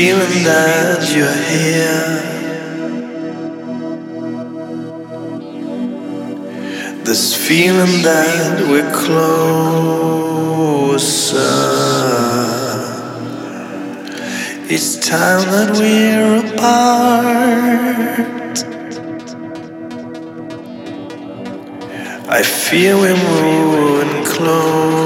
feeling that you're here. This feeling that we're closer. It's time that we're apart. I feel we're moving close.